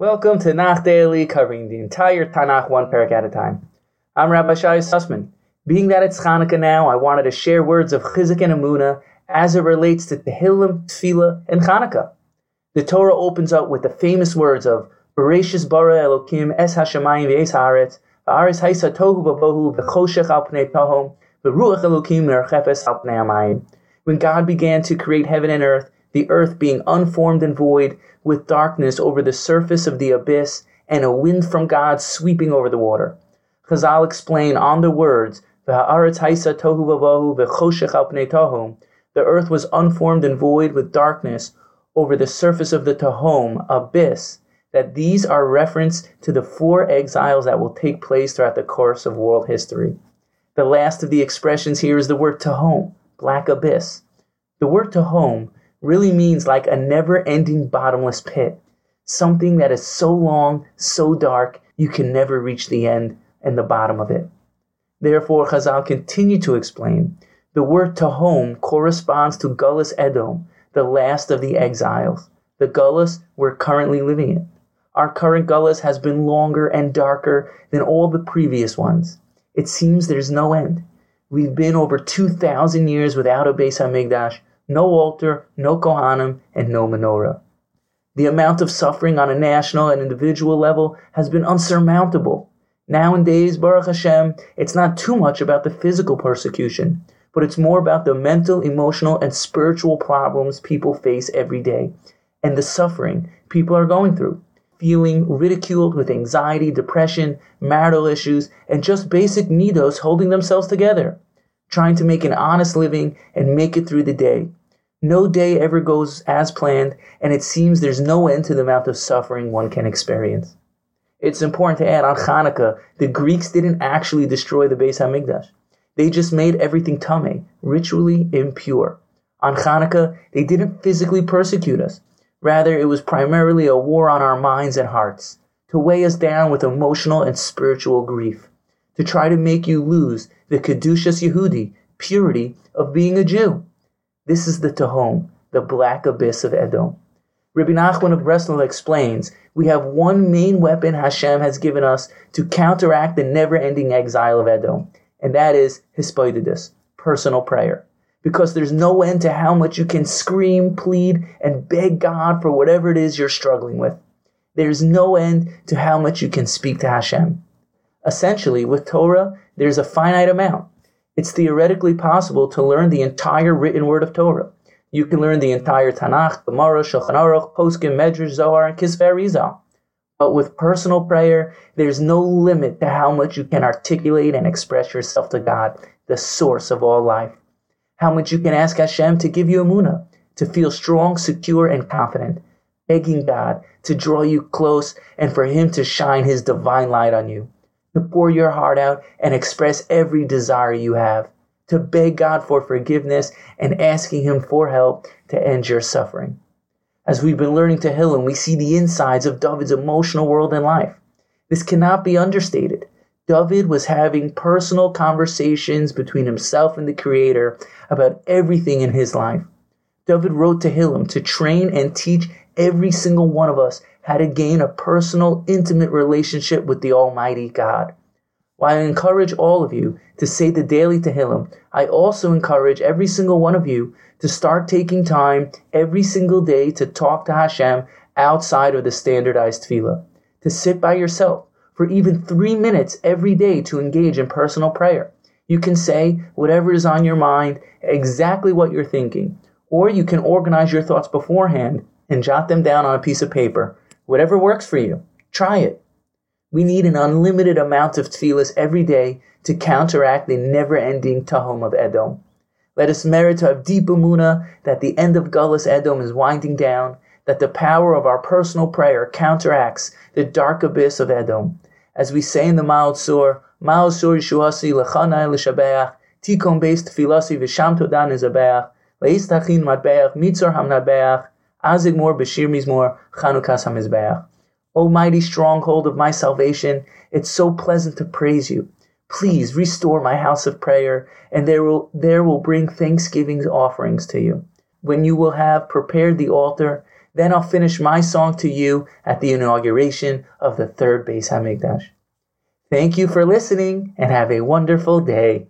Welcome to Nach Daily, covering the entire Tanakh one perek at a time. I'm Rabbi Shai Sussman. Being that it's Hanukkah now, I wanted to share words of Chizuk and Amuna as it relates to Tehillim, Tefillah, and Hanukkah. The Torah opens up with the famous words of Bereshis bara Elokim es hashamayim v'es haaretz v'aretz haisa tohu v'bohu v'choshech al pnei tohom v'ruach Elokim merchefes al pnei amayim. When God began to create heaven and earth, the earth being unformed and void, with darkness over the surface of the abyss, and a wind from God sweeping over the water. Chazal explain on the words, the earth was unformed and void with darkness over the surface of the Tahom, abyss, that these are reference to the four exiles that will take place throughout the course of world history. The last of the expressions here is the word Tahom, black abyss. The word Tahom really means like a never ending bottomless pit. Something that is so long, so dark, you can never reach the end and the bottom of it. Therefore, Chazal continue to explain the word Tahom corresponds to Gullus Edom, the last of the exiles, the Gullus we're currently living in. Our current Gullus has been longer and darker than all the previous ones. It seems there's no end. We've been over 2,000 years without a Beis HaMikdash, no altar, no Kohanim, and no menorah. The amount of suffering on a national and individual level has been unsurmountable. Nowadays, Baruch Hashem, it's not too much about the physical persecution, but it's more about the mental, emotional, and spiritual problems people face every day and the suffering people are going through. Feeling ridiculed with anxiety, depression, marital issues, and just basic midos holding themselves together, trying to make an honest living and make it through the day. No day ever goes as planned, and it seems there's no end to the amount of suffering one can experience. It's important to add on Hanukkah, the Greeks didn't actually destroy the Beis Hamikdash. They just made everything tamei, ritually impure. On Hanukkah, they didn't physically persecute us. Rather, it was primarily a war on our minds and hearts, to weigh us down with emotional and spiritual grief, to try to make you lose the Kedushas Yehudi, purity of being a Jew. This is the Tahom, the black abyss of Edom. Rabbi Nachman of Breslov explains, we have one main weapon Hashem has given us to counteract the never-ending exile of Edom, and that is hisbodedus, personal prayer. Because there's no end to how much you can scream, plead, and beg God for whatever it is you're struggling with. There's no end to how much you can speak to Hashem. Essentially, with Torah, there's a finite amount. It's theoretically possible to learn the entire written word of Torah. You can learn the entire Tanakh, Gemara, Shulchan Aruch, Poskim, Medrash, Zohar, and Kisvei. But with personal prayer, there's no limit to how much you can articulate and express yourself to God, the source of all life. How much you can ask Hashem to give you Amunah, to feel strong, secure, and confident, begging God to draw you close and for Him to shine His divine light on you to pour your heart out and express every desire you have, to beg God for forgiveness and asking Him for help to end your suffering. As we've been learning Tehillim, we see the insides of David's emotional world and life. This cannot be understated. David was having personal conversations between himself and the Creator about everything in his life. David wrote Tehillim to train and teach every single one of us how to gain a personal, intimate relationship with the Almighty God. While I encourage all of you to say the daily Tehillim, I also encourage every single one of you to start taking time every single day to talk to Hashem outside of the standardized tefillah, to sit by yourself for even three minutes every day to engage in personal prayer. You can say whatever is on your mind, exactly what you're thinking, or you can organize your thoughts beforehand and jot them down on a piece of paper Whatever works for you, try it. We need an unlimited amount of tefillahs every day to counteract the never-ending tahom of Edom. Let us merit to have deep amuna that the end of Gullus Edom is winding down, that the power of our personal prayer counteracts the dark abyss of Edom. As we say in the Ma'oz Tzur, Ma'oz Tzur Yishuasi lechanai l'shabeach, tikon beis tefilasi v'sham todan izabeach, leis tachin matbeach, mitzor hamnabeach, Azigmor Bashir Mizmor Chanukas HaMizbeach. O mighty stronghold of my salvation, it's so pleasant to praise you. Please restore my house of prayer, and there will, there will bring thanksgiving offerings to you. When you will have prepared the altar, Then I'll finish my song to you at the inauguration of the third Beis Hamikdash. Thank you for listening and have a wonderful day.